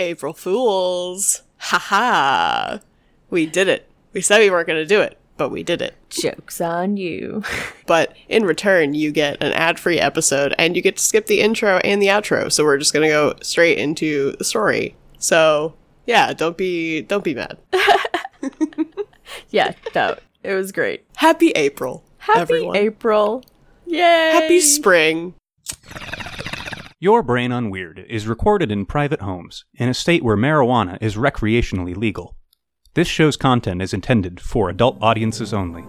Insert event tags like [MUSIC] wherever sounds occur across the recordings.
April Fools. Haha. We did it. We said we weren't going to do it, but we did it. Joke's on you. [LAUGHS] But in return, you get an ad free episode and you get to skip the intro and the outro. So we're just going to go straight into the story. So yeah, don't be don't be mad. [LAUGHS] yeah, no, it was great. Happy April, Happy everyone. April. Yay. Happy spring. Your Brain on Weird is recorded in private homes in a state where marijuana is recreationally legal. This show's content is intended for adult audiences only.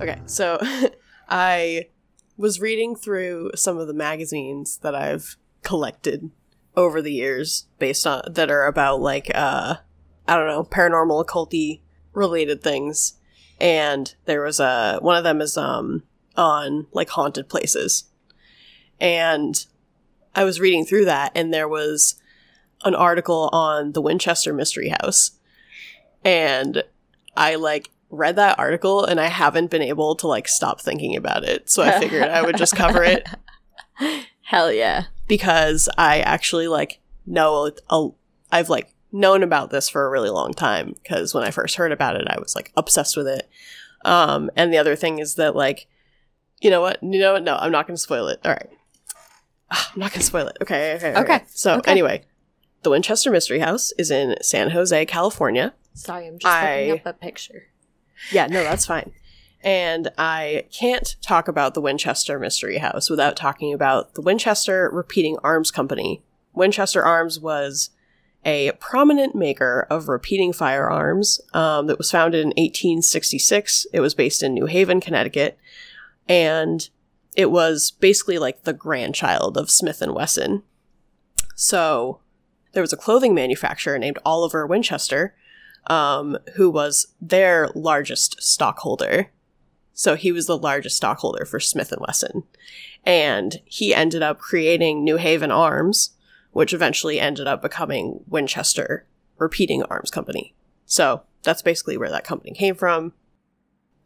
Okay, so [LAUGHS] I was reading through some of the magazines that I've collected over the years based on that are about like uh I don't know, paranormal occulty related things. And there was a one of them is um on like haunted places. And I was reading through that and there was an article on the Winchester Mystery House. And I like read that article and I haven't been able to like stop thinking about it. So I figured I would just cover it [LAUGHS] Hell yeah. because I actually like know a, I've like known about this for a really long time because when I first heard about it I was like obsessed with it. Um and the other thing is that like you know what? You know what? No, I'm not going to spoil it. All right. Ah, I'm not going to spoil it. Okay, okay, okay. Okay, So, okay. anyway, the Winchester Mystery House is in San Jose, California. Sorry, I'm just I- looking up a picture. Yeah, no, that's fine. And I can't talk about the Winchester Mystery House without talking about the Winchester Repeating Arms Company. Winchester Arms was a prominent maker of repeating firearms um, that was founded in 1866. It was based in New Haven, Connecticut, and it was basically like the grandchild of Smith and Wesson. So there was a clothing manufacturer named Oliver Winchester um, who was their largest stockholder. So he was the largest stockholder for Smith and Wesson, and he ended up creating New Haven Arms, which eventually ended up becoming Winchester Repeating Arms Company. So that's basically where that company came from.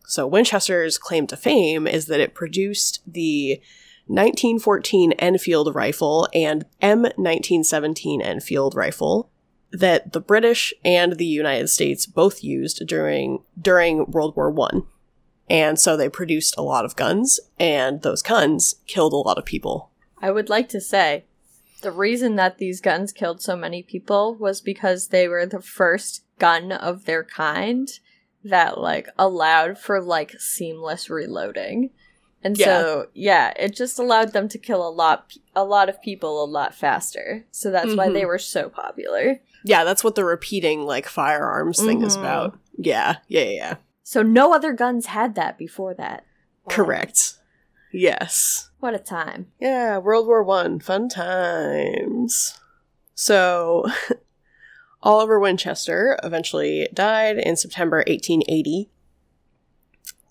So Winchester's claim to fame is that it produced the 1914 Enfield rifle and M1917 Enfield rifle that the British and the United States both used during during World War One. And so they produced a lot of guns, and those guns killed a lot of people. I would like to say the reason that these guns killed so many people was because they were the first gun of their kind that like allowed for like seamless reloading. And so yeah, it just allowed them to kill a lot a lot of people a lot faster. So that's why Mhm. they were so popular. Yeah, that's what the repeating like firearms thing is Mhm. about. Yeah, yeah, yeah, yeah. So no other guns had that before that. Correct. Yes. What a time. Yeah, World War One, fun times. So, [LAUGHS] Oliver Winchester eventually died in September 1880.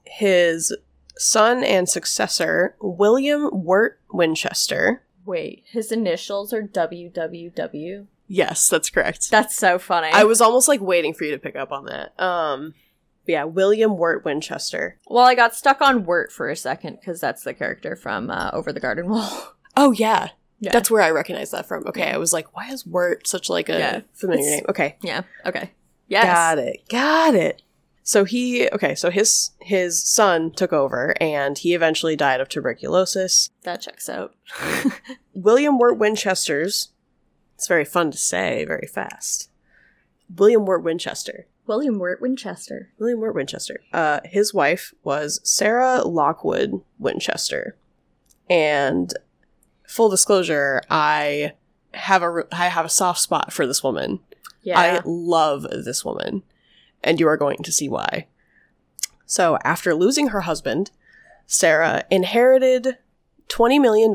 His son and successor, William Wirt Winchester. Wait, his initials are WWW. Yes, that's correct. That's so funny. I was almost like waiting for you to pick up on that. Um, yeah, William Wirt Winchester. well, I got stuck on Wirt for a second because that's the character from uh, Over the Garden Wall. [LAUGHS] Oh yeah, Yeah. that's where I recognize that from. Okay, I was like, why is Wirt such like a Yeah. familiar It's- name? Okay, yeah. Okay. Yes. Got it. Got it. So he okay, so his his son took over and he eventually died of tuberculosis. That checks out. [LAUGHS] William Wirt Winchester's it's very fun to say, very fast. William Wirt Winchester. William Wirt Winchester. William Wirt Winchester. Uh his wife was Sarah Lockwood Winchester. And full disclosure, I have a I have a soft spot for this woman. Yeah. I love this woman, and you are going to see why. So, after losing her husband, Sarah inherited $20 million,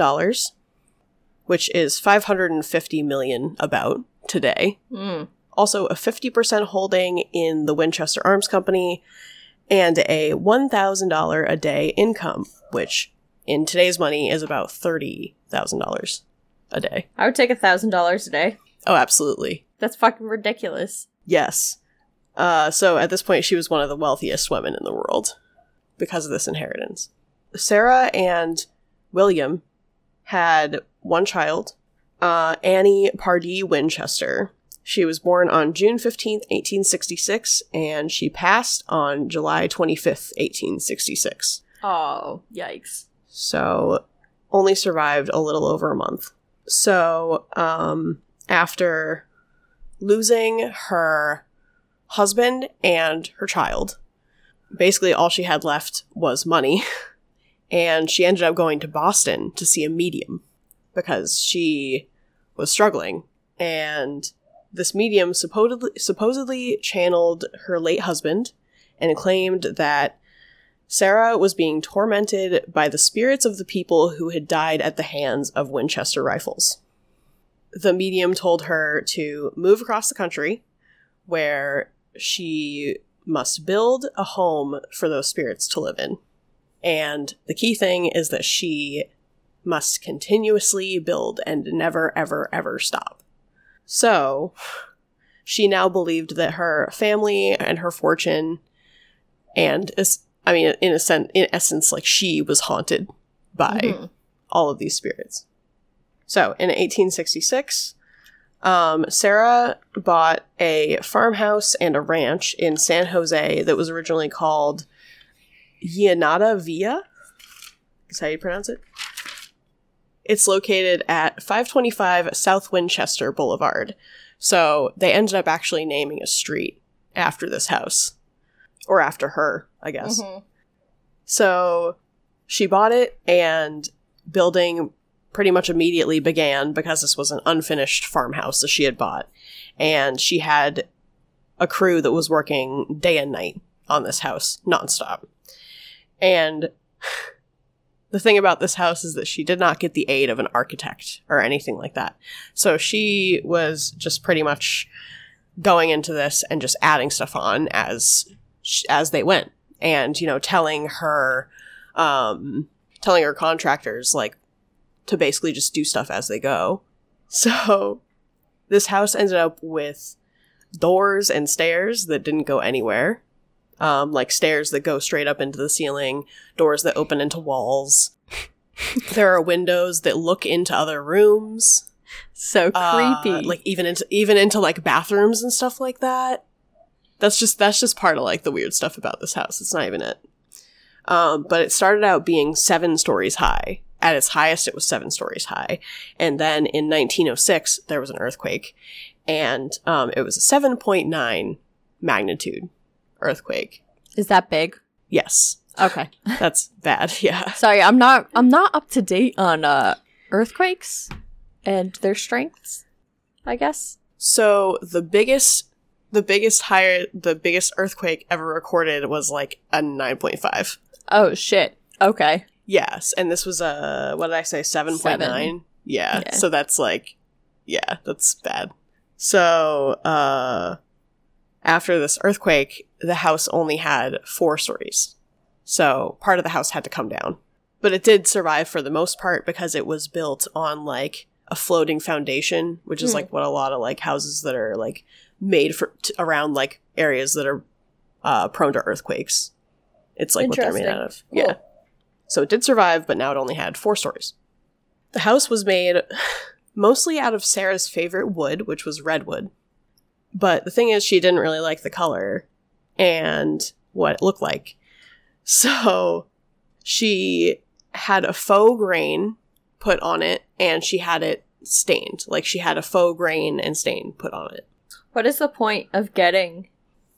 which is 550 million about today. Mm. Also, a 50% holding in the Winchester Arms Company, and a $1,000 a day income, which in today's money is about $30,000 a day. I would take a thousand dollars a day. Oh, absolutely. That's fucking ridiculous. Yes. Uh, so at this point, she was one of the wealthiest women in the world because of this inheritance. Sarah and William had one child, uh, Annie Pardee Winchester. She was born on June 15th, 1866, and she passed on July 25th, 1866. Oh, yikes. So only survived a little over a month. So um, after losing her husband and her child, basically all she had left was money. [LAUGHS] And she ended up going to Boston to see a medium because she was struggling. And this medium supposedly supposedly channeled her late husband and claimed that Sarah was being tormented by the spirits of the people who had died at the hands of Winchester rifles. The medium told her to move across the country where she must build a home for those spirits to live in. And the key thing is that she must continuously build and never, ever, ever stop. So, she now believed that her family and her fortune, and I mean, in a sense, in essence, like she was haunted by Mhm. all of these spirits. So, in 1866, um, Sarah bought a farmhouse and a ranch in San Jose that was originally called Llanada Villa. Is how you pronounce it? It's located at 525 South Winchester Boulevard. So they ended up actually naming a street after this house. Or after her, I guess. Mhm. So she bought it and building pretty much immediately began because this was an unfinished farmhouse that she had bought. And she had a crew that was working day and night on this house nonstop. And the thing about this house is that she did not get the aid of an architect or anything like that. So she was just pretty much going into this and just adding stuff on as as they went. And you know telling her um telling her contractors like to basically just do stuff as they go. [LAUGHS] So this house ended up with doors and stairs that didn't go anywhere um like stairs that go straight up into the ceiling doors that open into walls [LAUGHS] there are windows that look into other rooms So uh, creepy. like even into even into like bathrooms and stuff like that. That's just that's just part of like the weird stuff about this house. It's not even it. Um, but it started out being seven stories high. At its highest, it was seven stories high, and then in 1906 there was an earthquake, and um, it was a 7.9 magnitude earthquake. Is that big? Yes, Okay. [LAUGHS] that's bad. [LAUGHS] Yeah. Sorry, I'm not I'm not up to date on uh earthquakes and their strengths, I guess. So the biggest the biggest higher the biggest earthquake ever recorded was like a 9.5. Oh shit. Okay. Yes, and this was a what did I say 7.9? Seven. Yeah. Yeah. So that's like yeah, that's bad. So uh after this earthquake, the house only had 4 stories. So part of the house had to come down. But it did survive for the most part because it was built on like a floating foundation, which is Hmm. like what a lot of like houses that are like made for t- around like areas that are uh, prone to earthquakes. It's like what they're made out of. Interesting. Yeah. So it did survive, but now it only had four stories. The house was made mostly out of Sarah's favorite wood, which was redwood. But the thing is, she didn't really like the color and what it looked like. So she had a faux grain put on it and she had it stained. Like she had a faux grain and stain put on it. What is the point of getting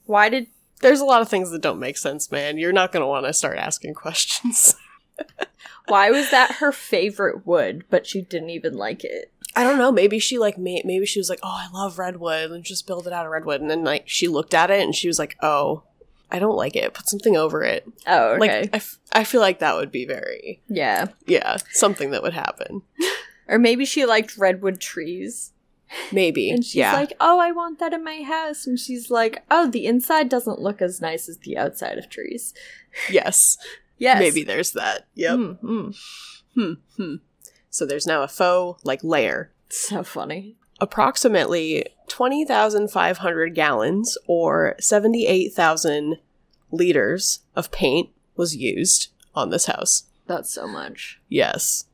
why did There's a lot of things that don't make sense, man. You're not going to want to start asking questions. [LAUGHS] why was that her favorite wood, but she didn't even like it? I don't know. Maybe she like made, maybe she was like, "Oh, I love redwood, and just build it out of redwood." And then like she looked at it and she was like, "Oh, I don't like it. Put something over it." Oh, okay. Like I, f- I feel like that would be very yeah. yeah something that would happen. [LAUGHS] Or maybe she liked redwood trees. Maybe And she's yeah. like, "Oh, I want that in my house." And she's like, "Oh, the inside doesn't look as nice as the outside of trees." yes, [LAUGHS] Yes. maybe there's that. Yep. Mm, mm. Hmm. Hmm. So there's now a faux like layer. So funny. approximately 20,500 gallons or 78,000 liters of paint was used on this house. That's so much. Yes.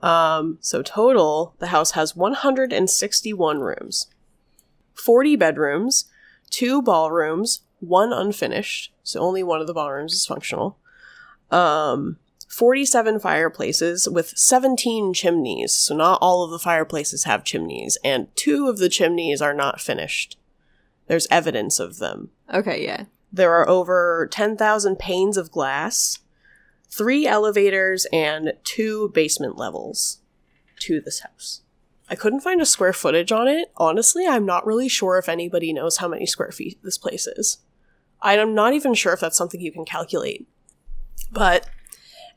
Um, so total, the house has 161 rooms, 40 bedrooms, two ballrooms, one unfinished, so only one of the ballrooms is functional. Um, 47 fireplaces with 17 chimneys, so not all of the fireplaces have chimneys, and two of the chimneys are not finished. There's evidence of them. Okay, yeah. There are over 10,000 panes of glass, three elevators, and two basement levels to this house. I couldn't find a square footage on it. Honestly, I'm not really sure if anybody knows how many square feet this place is. I'm not even sure if that's something you can calculate. But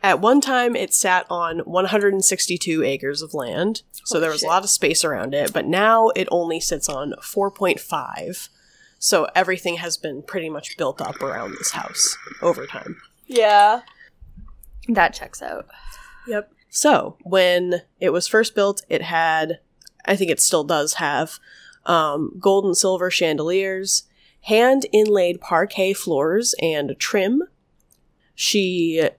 at one time, it sat on 162 acres of land, so there was shit. a lot of space around it, but now it only sits on 4.5. So everything has been pretty much built up around this house over time. Yeah. That checks out. Yep. So when it was first built, it had, I think it still does have, um, gold and silver chandeliers, hand inlaid parquet floors, and trim. She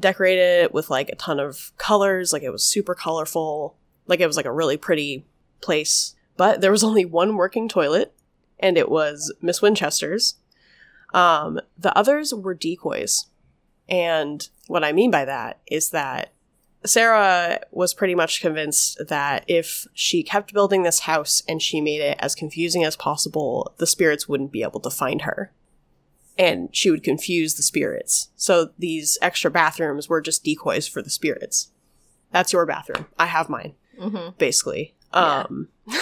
decorated it with like a ton of colors, like it was super colorful, like it was like a really pretty place. But there was [LAUGHS] only one working toilet, and it was Miss Winchester's. Um, the others were decoys. And what I mean by that is that Sarah was pretty much convinced that if she kept building this house and she made it as confusing as possible, the spirits wouldn't be able to find her. And she would confuse the spirits. So these extra bathrooms were just decoys for the spirits. That's your bathroom. I have mine, Mm-hmm. basically. Yeah. Um [LAUGHS]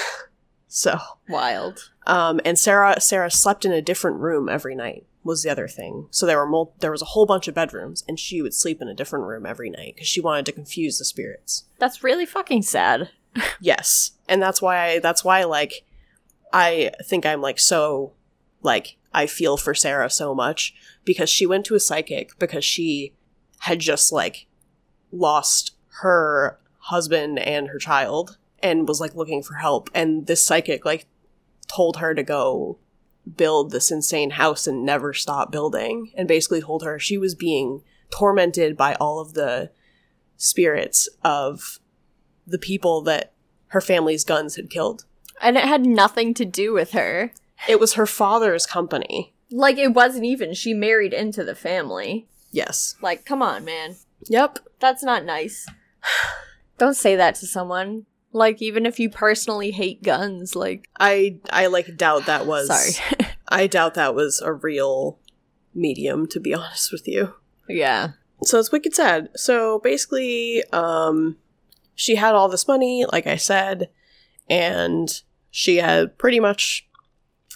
so Wild. um, and Sarah Sarah slept in a different room every night was the other thing. So there were mul- there was a whole bunch of bedrooms, and she would sleep in a different room every night because she wanted to confuse the spirits. That's really fucking sad. Yes, and that's why I, that's why like I think I'm like so like I feel for Sarah so much because she went to a psychic because she had just like lost her husband and her child and was like looking for help and this psychic like told her to go build this insane house and never stop building and basically told her she was being tormented by all of the spirits of the people that her family's guns had killed. And it had nothing to do with her. It was her father's company. Like, it wasn't even. She married into the family. Yes. Like, come on, man. Yep. That's not nice. [SIGHS] Don't say that to someone. Like, even if you personally hate guns, like. I I like doubt that [SIGHS] was Sorry. [LAUGHS] I doubt that was a real medium to be honest with you. yeah. So it's wicked sad. So basically um she had all this money like I said and she had pretty much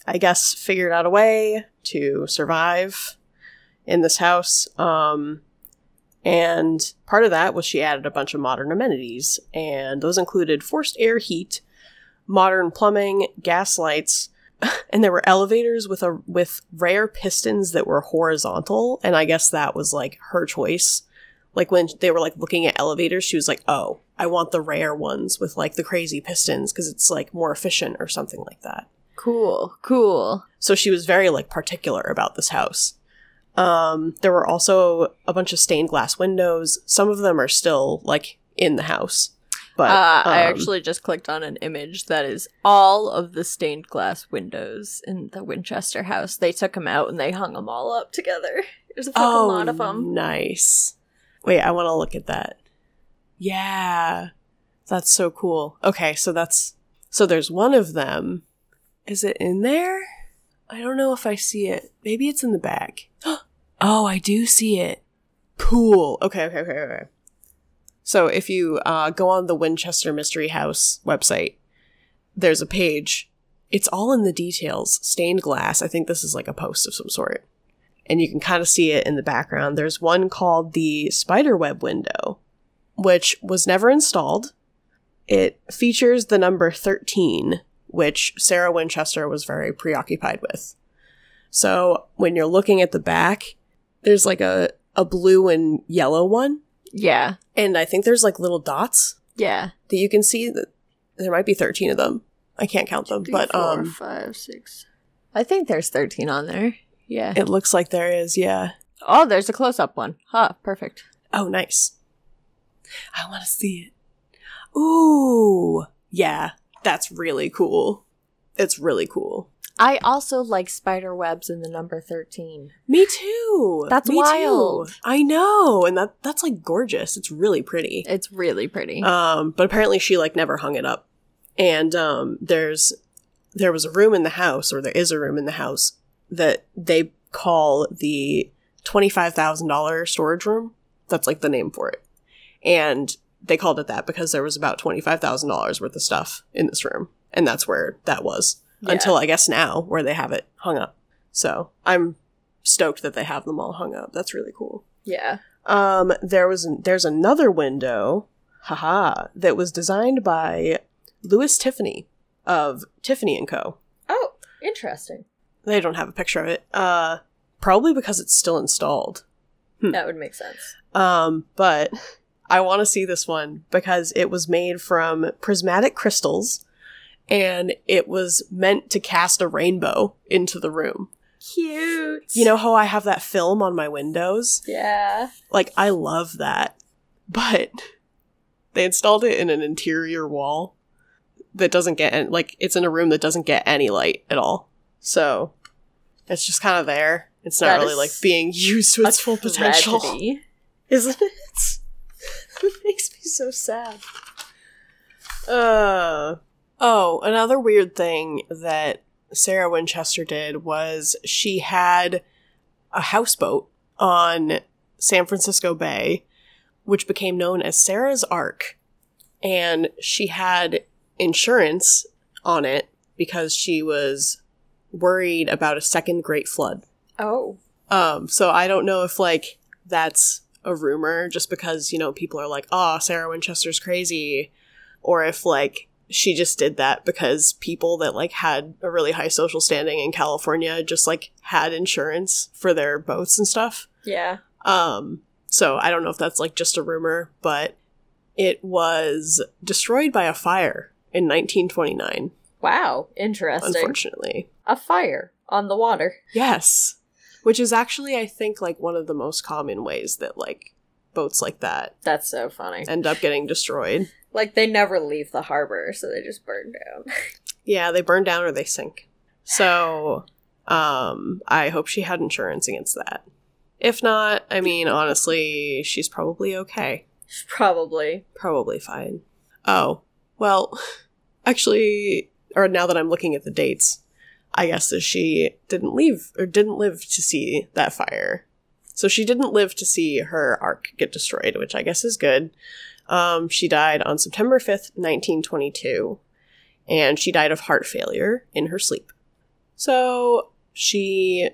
I guess figured out a way to survive in this house. Um and part of that was she added a bunch of modern amenities and those included forced air heat modern plumbing gas lights [LAUGHS] and there were elevators with a with rare pistons that were horizontal and i guess that was like her choice. Like when they were like looking at elevators she was like oh i want the rare ones with like the crazy pistons because it's like more efficient or something like that Cool. Cool. so she was very like particular about this house um there were also a bunch of stained glass windows some of them are still like in the house but uh, I um, actually just clicked on an image that is all of the stained glass windows in the Winchester house. They took them out and they hung them all up together. [LAUGHS] There's a fucking oh, lot of them. Nice. Wait, I want to look at that. Yeah. That's so cool. Okay, so that's so there's one of them. Is it in there? I don't know if I see it. Maybe it's in the back. [GASPS] oh, I do see it. Cool. Okay, okay, okay, okay. So if you uh, go on the Winchester Mystery House website, there's a page. It's all in the details. Stained glass. I think this is like a post of some sort and you can kind of see it in the background. There's one called the Spiderweb window, which was never installed. It features the number 13, which Sarah Winchester was very preoccupied with. So when you're looking at the back, there's like a, a blue and yellow one, Yeah. and I think there's like little dots Yeah. that you can see that there might be 13 of them. I can't count them, Three, but four, um, five, six. I think there's 13 on there. Yeah. it looks like there is. Yeah. oh, there's a close up one. Huh, perfect. Oh, nice. I want to see it. Ooh, yeah, that's really cool. It's really cool. I also like spider webs in the number 13. Me too. That's Me too. wild. I know, and that that's like gorgeous. It's really pretty. It's really pretty. Um, but apparently she like never hung it up. And um, there's there was a room in the house, or there is a room in the house that they call the twenty five thousand dollar storage room. That's like the name for it, and they called it that because there was about twenty five thousand dollars worth of stuff in this room, and that's where that was Yeah. until I guess now where they have it hung up. So I'm stoked that they have them all hung up. That's really cool. yeah. Um, there was there's another window, haha, that was designed by Louis Tiffany of Tiffany and Co. Oh, interesting. They don't have a picture of it. Uh, probably because it's still installed. Hmm. That would make sense. Um, but I want to see this one because it was made from prismatic crystals, and it was meant to cast a rainbow into the room. Cute. You know how I have that film on my windows? Yeah. Like, I love that. But they installed it in an interior wall that doesn't get, like, it's in a room that doesn't get any light at all. So, it's just kind of there. It's not That really, like, being [LAUGHS] used to its full potential. tragedy. Isn't it? [LAUGHS] it makes me so sad. Uh, oh, another weird thing that Sarah Winchester did was she had a houseboat on San Francisco Bay, which became known as Sarah's Ark. And she had insurance on it because she was worried about a second Great Flood. Oh. Um, so I don't know if like that's a rumor just because, you know, people are like, oh, Sarah Winchester's crazy. Or if like she just did that because people that like had a really high social standing in California just like had insurance for their boats and stuff. Yeah. Um, so I don't know if that's like just a rumor, but it was destroyed by a fire in 1929, Wow. Interesting. unfortunately. A fire on the water. Yes. Which is actually, I think, like one of the most common ways that like boats like that That's so funny. end up getting destroyed. Like they never leave the harbor, so they just burn down. Yeah, they burn down or they sink. So, um, I hope she had insurance against that. If not, I mean, honestly, she's probably okay. Probably. Probably fine. Oh, well, [LAUGHS] actually, or now that I'm looking at the dates, I guess that she didn't leave or didn't live to see that fire. So she didn't live to see her ark get destroyed, which I guess is good. Um, she died on September 5th, 1922, and she died of heart failure in her sleep. So she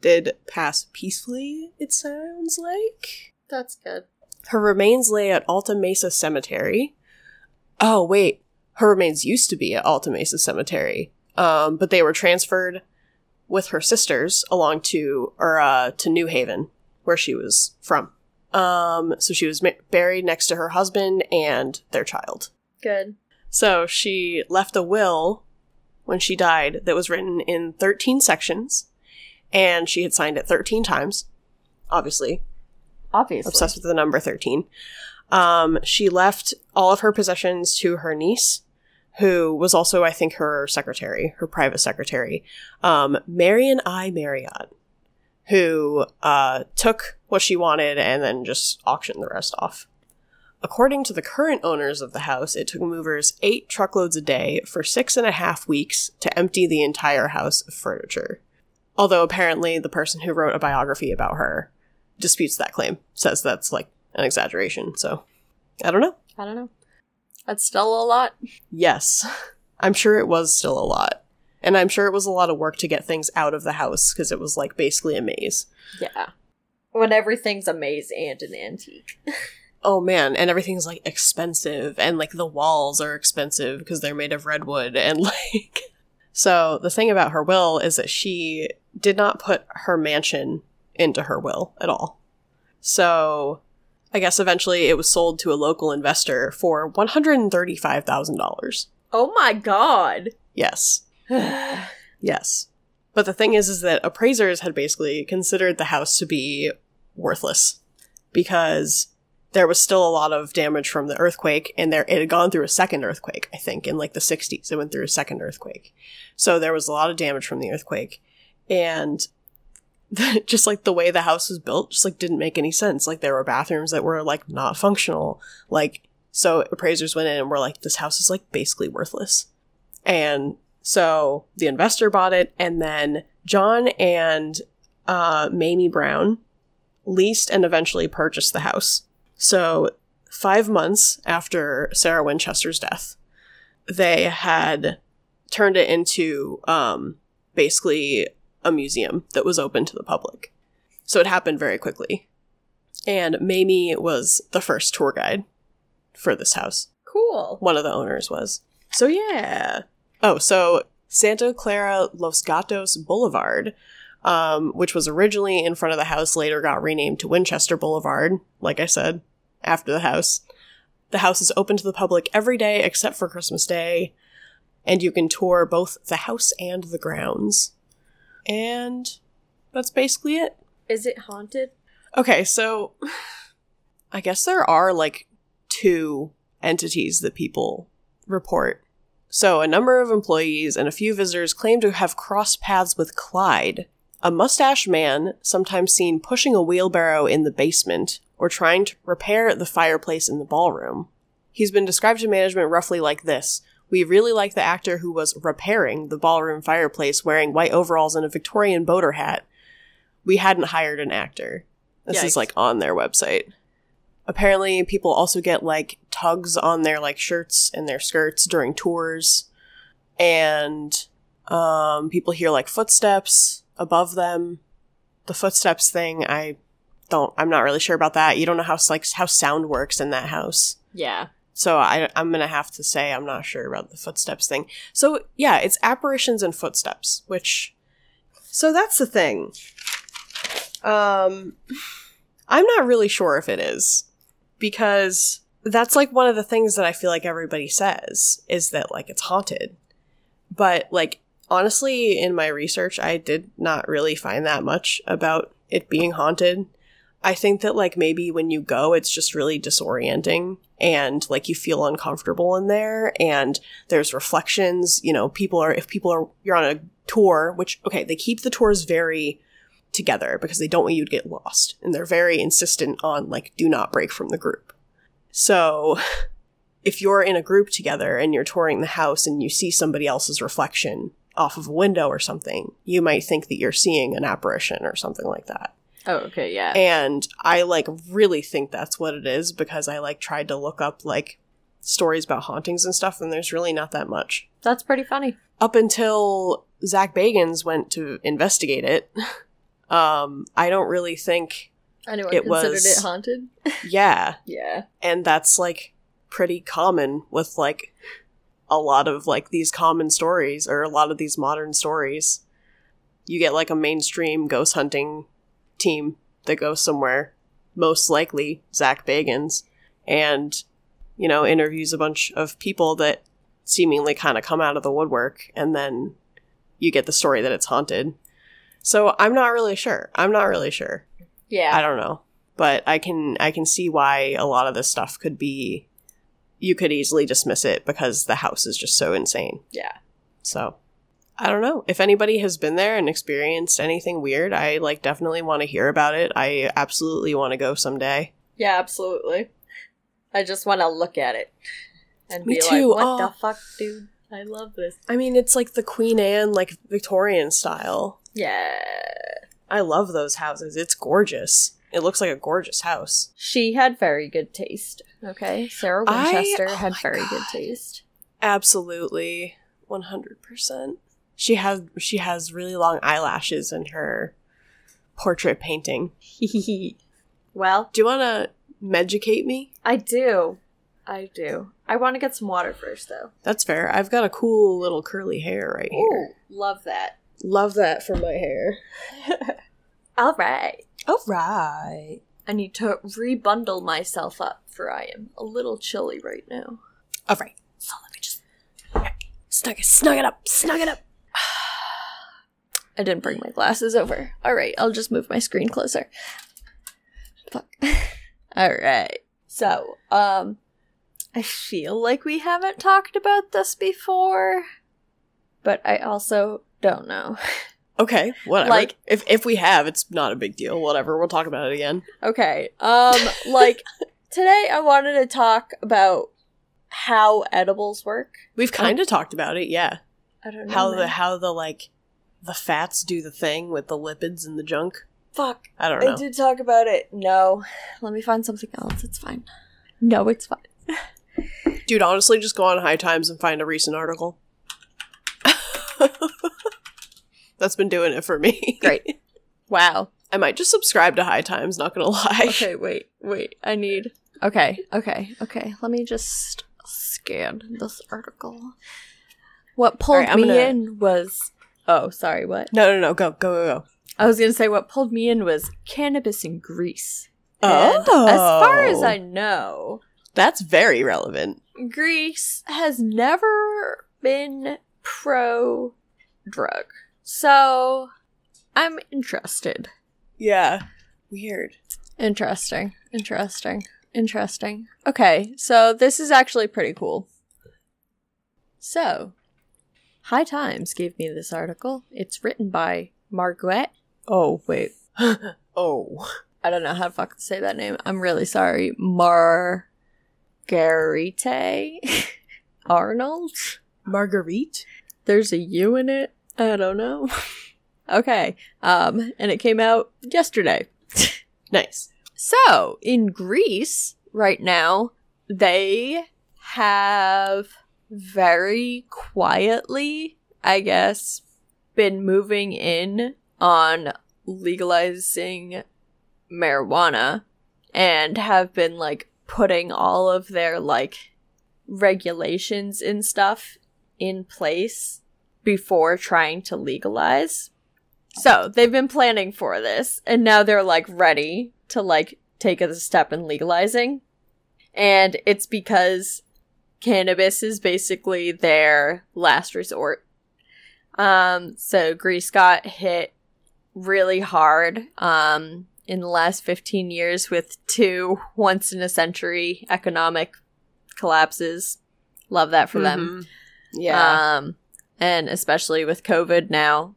did pass peacefully, it sounds like. That's good. Her remains lay at Alta Mesa Cemetery. Oh, wait. Her remains used to be at Alta Mesa Cemetery. Um, but they were transferred with her sisters along to, or, uh, to New Haven, where she was from. Um, so she was ma- buried next to her husband and their child. Good. So she left a will when she died that was written in 13 sections, and she had signed it 13 times, obviously, Obviously. obsessed with the number 13. Um, she left all of her possessions to her niece, who was also, I think, her secretary, her private secretary, um, Marion I. Marriott, who uh, took what she wanted and then just auctioned the rest off. According to the current owners of the house, it took movers eight truckloads a day for six and a half weeks to empty the entire house of furniture. Although apparently the person who wrote a biography about her disputes that claim, says that's like an exaggeration. So I don't know. I don't know. That's still a lot. Yes, [LAUGHS] I'm sure it was still a lot. And I'm sure it was a lot of work to get things out of the house because it was like basically a maze. Yeah. When everything's a maze and an antique. [LAUGHS] Oh man, and everything's like expensive and like the walls are expensive because they're made of redwood and [LAUGHS] like So the thing about her will is that she did not put her mansion into her will at all. So I guess eventually it was sold to a local investor for $135,000. Oh my god. Yes. [SIGHS] yes. But the thing is, is that appraisers had basically considered the house to be worthless because there was still a lot of damage from the earthquake and there it had gone through a second earthquake i think in like the 60s it went through a second earthquake so there was a lot of damage from the earthquake and [LAUGHS] just like the way the house was built just like didn't make any sense. Like there were bathrooms that were like not functional. Like so appraisers went in and were like this house is like basically worthless. And so the investor bought it and then john and uh mamie brown leased and eventually purchased the house. So, five months after Sarah Winchester's death, they had turned it into um, basically a museum that was open to the public. So, it happened very quickly. And Mamie was the first tour guide for this house. Cool. One of the owners was. So, yeah. Oh, so Santa Clara Los Gatos Boulevard um, which was originally in front of the house, later got renamed to Winchester Boulevard, like I said after the house. The house is open to the public every day except for Christmas Day, and you can tour both the house and the grounds. And that's basically it. Is it haunted? Okay, so [LAUGHS] I guess there are like two entities that people report. So, a number of employees and a few visitors claim to have crossed paths with Clyde, a mustache man sometimes seen pushing a wheelbarrow in the basement or trying to repair the fireplace in the ballroom. He's been described to management roughly like this We really like the actor who was repairing the ballroom fireplace wearing white overalls and a Victorian boater hat. We hadn't hired an actor. This Yikes. is like on their website. Apparently, people also get like tugs on their like shirts and their skirts during tours. And um, people hear like footsteps above them. The footsteps thing, I don't i'm not really sure about that you don't know how like how sound works in that house Yeah. So I, i'm gonna have to say i'm not sure about the footsteps thing. So yeah it's apparitions and footsteps which so that's the thing. Um i'm not really sure if it is because that's like one of the things that i feel like everybody says is that like it's haunted. But like honestly in my research i did not really find that much about it being haunted. I think that like maybe when you go, it's just really disorienting and like you feel uncomfortable in there and there's reflections, you know, people are, if people are, you're on a tour, which, okay, they keep the tours very together because they don't want you to get lost and they're very insistent on like, do not break from the group. So [LAUGHS] if you're in a group together and you're touring the house and you see somebody else's reflection off of a window or something, you might think that you're seeing an apparition or something like that. Oh, okay, yeah. And I like really think that's what it is because I like tried to look up like stories about hauntings and stuff, and there's really not that much. That's pretty funny. Up until Zak Bagans went to investigate it, [LAUGHS] um, I don't really think, Anyone It considered was- it haunted? [LAUGHS] yeah. Yeah. And that's like pretty common with like a lot of like these common stories or a lot of these modern stories. You get like a mainstream ghost hunting team that goes somewhere, most likely Zak Bagans, and you know, interviews a bunch of people that seemingly kind of come out of the woodwork, and then you get the story that it's haunted. So I'm not really sure. I'm not really sure. Yeah. I don't know, but I can I can see why a lot of this stuff could be you could easily dismiss it because the house is just so insane. yeah. So I don't know. If anybody has been there and experienced anything weird, I like definitely want to hear about it. I absolutely want to go someday. Yeah, absolutely. I just want to look at it and Me be too. like, what Oh. the fuck, dude? I love this. I mean, it's like the Queen Anne like Victorian style. Yeah. I love those houses. It's gorgeous. It looks like a gorgeous house. She had very good taste. Okay. Sarah I- Winchester oh had very good taste. Absolutely. 100%. She has she has really long eyelashes in her portrait painting. [LAUGHS] well, Do you want to medicate me? I do. I do. I want to get some water first, though. That's fair. I've got a cool little curly hair right here. love that. Love that for my hair. [LAUGHS] All right. All right. I need to rebundle myself up, for I am a little chilly right now. All right. So let me just. Snug it, snug it up, snug it up. I didn't bring my glasses over. All right, I'll just move my screen closer. Fuck. [LAUGHS] All right. So, um, I feel like we haven't talked about this before, but I also don't know. [LAUGHS] Okay, whatever. Like- if if we have, it's not a big deal. Whatever, we'll talk about it again. Okay. Um, like [LAUGHS] today I wanted to talk about how edibles work. We've kind of talked about it, yeah. I don't know. How the how the like the fats do the thing with the lipids and the junk. fuck. I don't know. I did talk about it. No. Let me find something else. It's fine. No, it's fine. [LAUGHS] Dude, honestly, just go on High Times and find a recent article. [LAUGHS] That's been doing it for me. Great. Wow. I might just subscribe to High Times, not gonna lie. Okay, wait, wait. I need. Okay, okay, okay. Let me just scan this article. What pulled Alright, I'm me gonna- in was. Oh, sorry, what? No, no, no, go, go, go, go. I was gonna say what pulled me in was cannabis in Greece. Oh. As far as oh. I know, That's very relevant. Greece has never been pro drug. So I'm interested. Yeah. Weird. Interesting. Interesting. Interesting. Okay, so this is actually pretty cool. So, High Times gave me this article. It's written by Margaret. Oh, wait. [LAUGHS] Oh. I don't know how to fucking say that name. I'm really sorry. Margarite [LAUGHS] Arnold? Marguerite? There's a U in it. I don't know. [LAUGHS] okay. Um, and it came out yesterday. Nice. So, in Greece right now, they have very quietly, I guess, been moving in on legalizing marijuana and have been like putting all of their like regulations and stuff in place before trying to legalize. So they've been planning for this, and now they're like ready to like take a step in legalizing. And it's because cannabis is basically their last resort. Um, so Greece got hit really hard um, in the last 15 years with two once in a century economic collapses. Love that for them. Mhm. Yeah. Um, and especially with COVID now.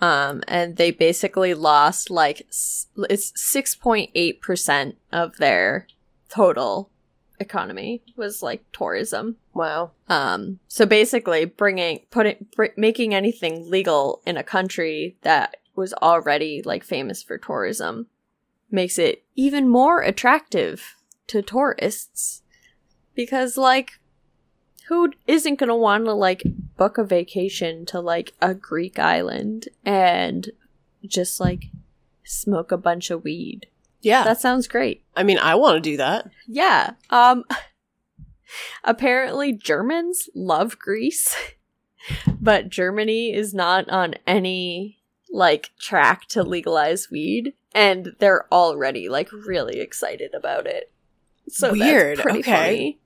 Um, and they basically lost like s- it's six point eight percent of their total economy was like tourism. wow. Um, so basically, bringing putting br- making anything legal in a country that was already like famous for tourism makes it even more attractive to tourists because like who isn't going to want to like book a vacation to like a Greek island and just like smoke a bunch of weed. Yeah. That sounds great. I mean, I want to do that. Yeah. Um [LAUGHS] apparently Germans love Greece, [LAUGHS] but Germany is not on any like track to legalize weed and they're already like really excited about it. So Weird, That's pretty okay. funny.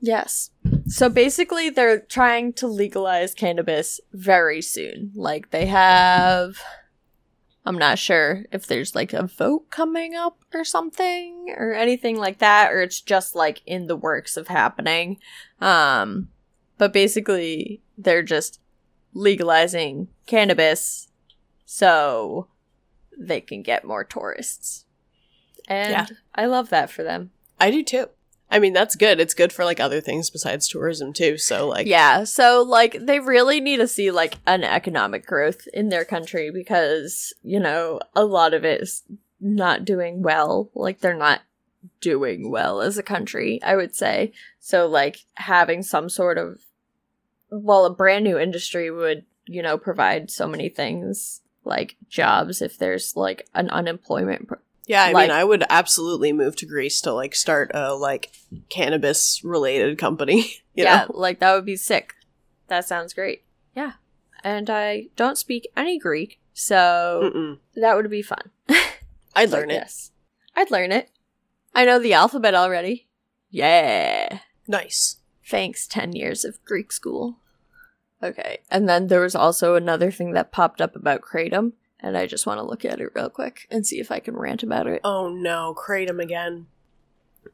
Yes. So basically they're trying to legalize cannabis very soon. Like they have I'm not sure if there's like a vote coming up or something or anything like that or it's just like in the works of happening. Um but basically they're just legalizing cannabis so they can get more tourists. And Yeah. I love that for them. I do too. I mean, that's good. It's good for like other things besides tourism too. So like, yeah, so like they really need to see like an economic growth in their country because, you know, a lot of it is not doing well. Like they're not doing well as a country, I would say. So like having some sort of well, a brand new industry would, you know, provide so many things like jobs if there's like an unemployment pr- yeah. I Like- mean, I would absolutely move to Greece to like start a like cannabis related company. [LAUGHS] You yeah, know? like that would be sick. That sounds great. Yeah. And I don't speak any Greek, so Mm-mm. that would be fun. [LAUGHS] I'd learn it. Yes. I'd learn it. I know the alphabet already. Yeah. Nice. Thanks, 10 years of Greek school. Okay. And then there was also another thing that popped up about Kratom, and I just want to look at it real quick and see if I can rant about it. Oh no, Kratom again.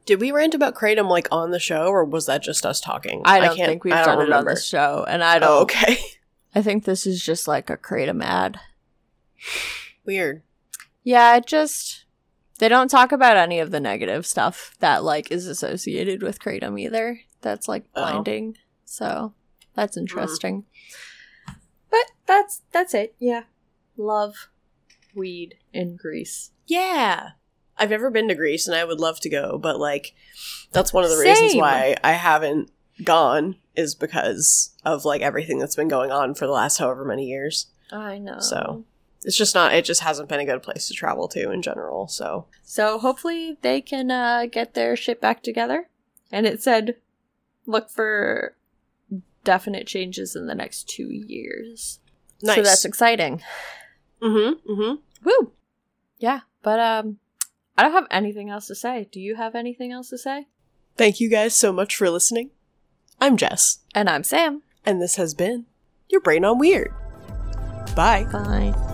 Did we rant about Kratom like on the show, or was that just us talking? I don't can't- think we've I done it on the show, and I don't. Oh, okay. [LAUGHS] I think this is just like a Kratom ad. Weird. Yeah, it just they don't talk about any of the negative stuff that like is associated with kratom either. That's like Oh. blinding. So that's hmm. interesting. But that's that's it. Yeah. Love weed in Greece. Yeah. I've never been to Greece and I would love to go, but like that's one of the reasons why I haven't gone is because of like everything that's been going on for the last however many years. I know. So. It's just not it just hasn't been a good place to travel to in general, so So hopefully they can uh, get their shit back together. And it said look for definite changes in the next two years. nice. So that's exciting. Mm-hmm. Mm-hmm. Woo! Yeah, but um, I don't have anything else to say. Do you have anything else to say? Thank you guys so much for listening. I'm Jess, And I'm Sam. and this has been Your Brain on Weird. Bye. Bye.